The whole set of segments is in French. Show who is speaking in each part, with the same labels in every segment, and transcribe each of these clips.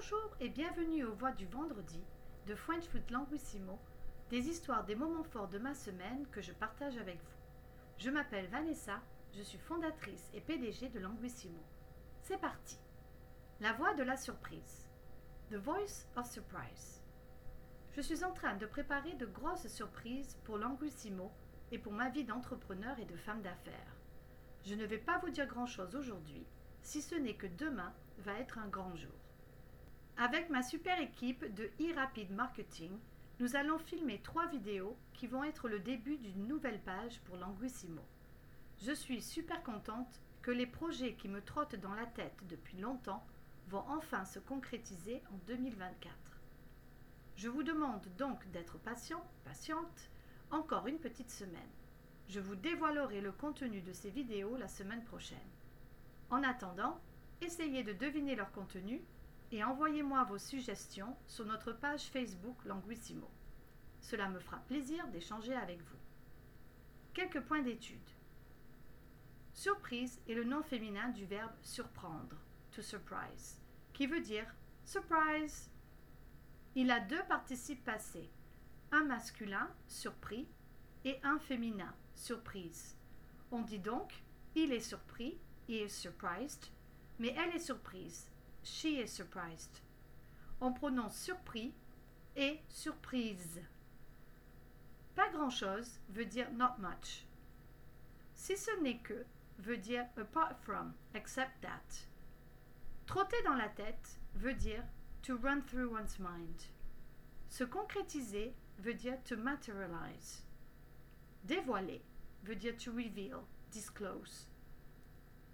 Speaker 1: Bonjour et bienvenue aux Voix du Vendredi de French Languissimo, des histoires des moments forts de ma semaine que je partage avec vous. Je m'appelle Vanessa, je suis fondatrice et PDG de Languissimo. C'est parti La voix de la surprise. The Voice of Surprise. Je suis en train de préparer de grosses surprises pour Languissimo et pour ma vie d'entrepreneur et de femme d'affaires. Je ne vais pas vous dire grand-chose aujourd'hui, si ce n'est que demain va être un grand jour. Avec ma super équipe de e-rapid marketing, nous allons filmer trois vidéos qui vont être le début d'une nouvelle page pour Languissimo. Je suis super contente que les projets qui me trottent dans la tête depuis longtemps vont enfin se concrétiser en 2024. Je vous demande donc d'être patient, patiente, encore une petite semaine. Je vous dévoilerai le contenu de ces vidéos la semaine prochaine. En attendant, essayez de deviner leur contenu et envoyez-moi vos suggestions sur notre page Facebook Languissimo. Cela me fera plaisir d'échanger avec vous. Quelques points d'étude. Surprise est le nom féminin du verbe surprendre, to surprise, qui veut dire surprise. Il a deux participes passés, un masculin, surpris, et un féminin, surprise. On dit donc il est surpris, he is surprised, mais elle est surprise, she is surprised. On prononce surpris et surprise. Pas grand-chose veut dire not much. Si ce n'est que veut dire apart from, except that. Trotter dans la tête veut dire to run through one's mind. Se concrétiser veut dire to materialize. Dévoiler veut dire to reveal, disclose.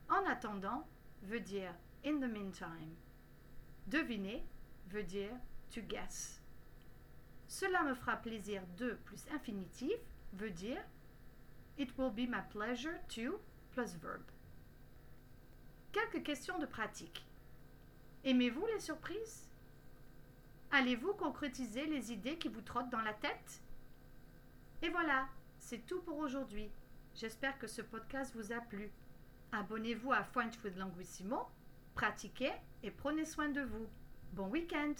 Speaker 1: En attendant veut dire in the meantime. Deviner veut dire to guess. Cela me fera plaisir de plus infinitif veut dire It will be my pleasure to plus verb. Quelques questions de pratique. Aimez-vous les surprises? Allez-vous concrétiser les idées qui vous trottent dans la tête? Et voilà, c'est tout pour aujourd'hui. J'espère que ce podcast vous a plu. Abonnez-vous à French with Languissimo, pratiquez et prenez soin de vous. Bon week-end